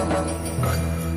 Good.